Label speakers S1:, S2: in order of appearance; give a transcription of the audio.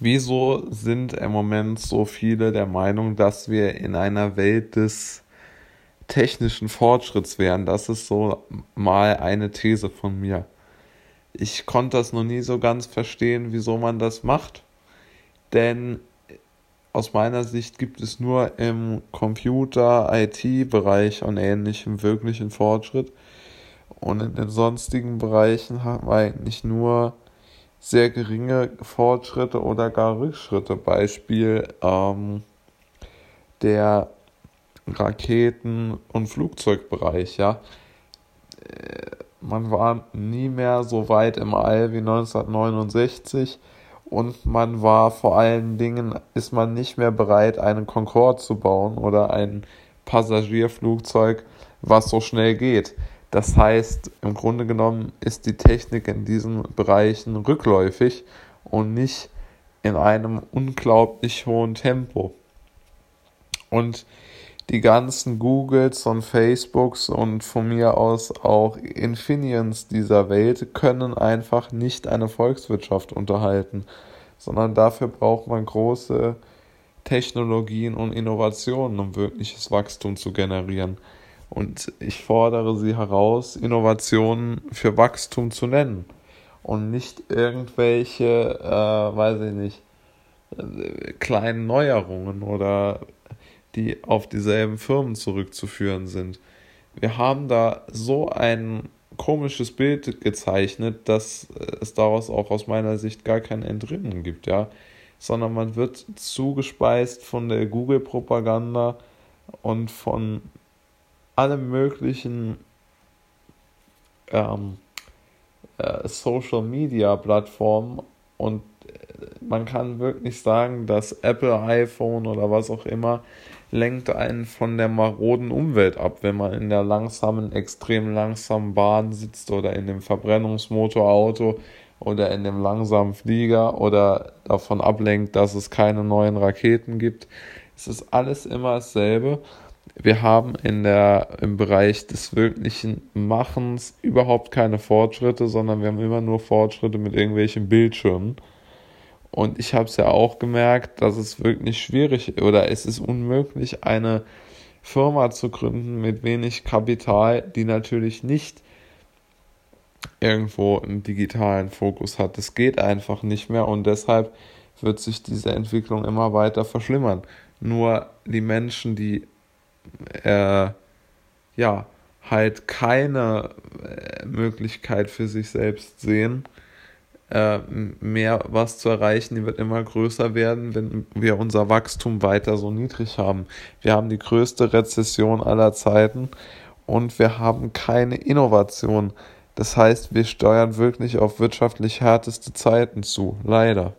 S1: Wieso sind im Moment so viele der Meinung, dass wir in einer Welt des technischen Fortschritts wären? Das ist so mal eine These von mir. Ich konnte das noch nie so ganz verstehen, wieso man das macht. Denn aus meiner Sicht gibt es nur im Computer, IT-Bereich und ähnlichem wirklichen Fortschritt. Und in den sonstigen Bereichen haben wir eigentlich nur sehr geringe Fortschritte oder gar Rückschritte. Beispiel ähm, der Raketen- und Flugzeugbereich, ja. Äh, man war nie mehr so weit im All wie 1969 und man war vor allen Dingen, ist man nicht mehr bereit, einen Concorde zu bauen oder ein Passagierflugzeug, was so schnell geht. Das heißt, im Grunde genommen ist die Technik in diesen Bereichen rückläufig und nicht in einem unglaublich hohen Tempo. Und die ganzen Googles und Facebooks und von mir aus auch Infineons dieser Welt können einfach nicht eine Volkswirtschaft unterhalten, sondern dafür braucht man große Technologien und Innovationen, um wirkliches Wachstum zu generieren. Und ich fordere sie heraus, Innovationen für Wachstum zu nennen und nicht irgendwelche, äh, weiß ich nicht, äh, kleinen Neuerungen oder die auf dieselben Firmen zurückzuführen sind. Wir haben da so ein komisches Bild gezeichnet, dass es daraus auch aus meiner Sicht gar kein Entrinnen gibt, ja, sondern man wird zugespeist von der Google-Propaganda und von alle möglichen ähm, äh, Social Media Plattformen und äh, man kann wirklich sagen, dass Apple iPhone oder was auch immer lenkt einen von der maroden Umwelt ab, wenn man in der langsamen, extrem langsamen Bahn sitzt oder in dem Verbrennungsmotorauto oder in dem langsamen Flieger oder davon ablenkt, dass es keine neuen Raketen gibt. Es ist alles immer dasselbe wir haben in der, im Bereich des wirklichen Machens überhaupt keine Fortschritte, sondern wir haben immer nur Fortschritte mit irgendwelchen Bildschirmen. Und ich habe es ja auch gemerkt, dass es wirklich schwierig oder es ist unmöglich, eine Firma zu gründen mit wenig Kapital, die natürlich nicht irgendwo einen digitalen Fokus hat. Das geht einfach nicht mehr und deshalb wird sich diese Entwicklung immer weiter verschlimmern. Nur die Menschen, die äh, ja, halt keine äh, Möglichkeit für sich selbst sehen, äh, mehr was zu erreichen, die wird immer größer werden, wenn wir unser Wachstum weiter so niedrig haben. Wir haben die größte Rezession aller Zeiten und wir haben keine Innovation. Das heißt, wir steuern wirklich auf wirtschaftlich härteste Zeiten zu, leider.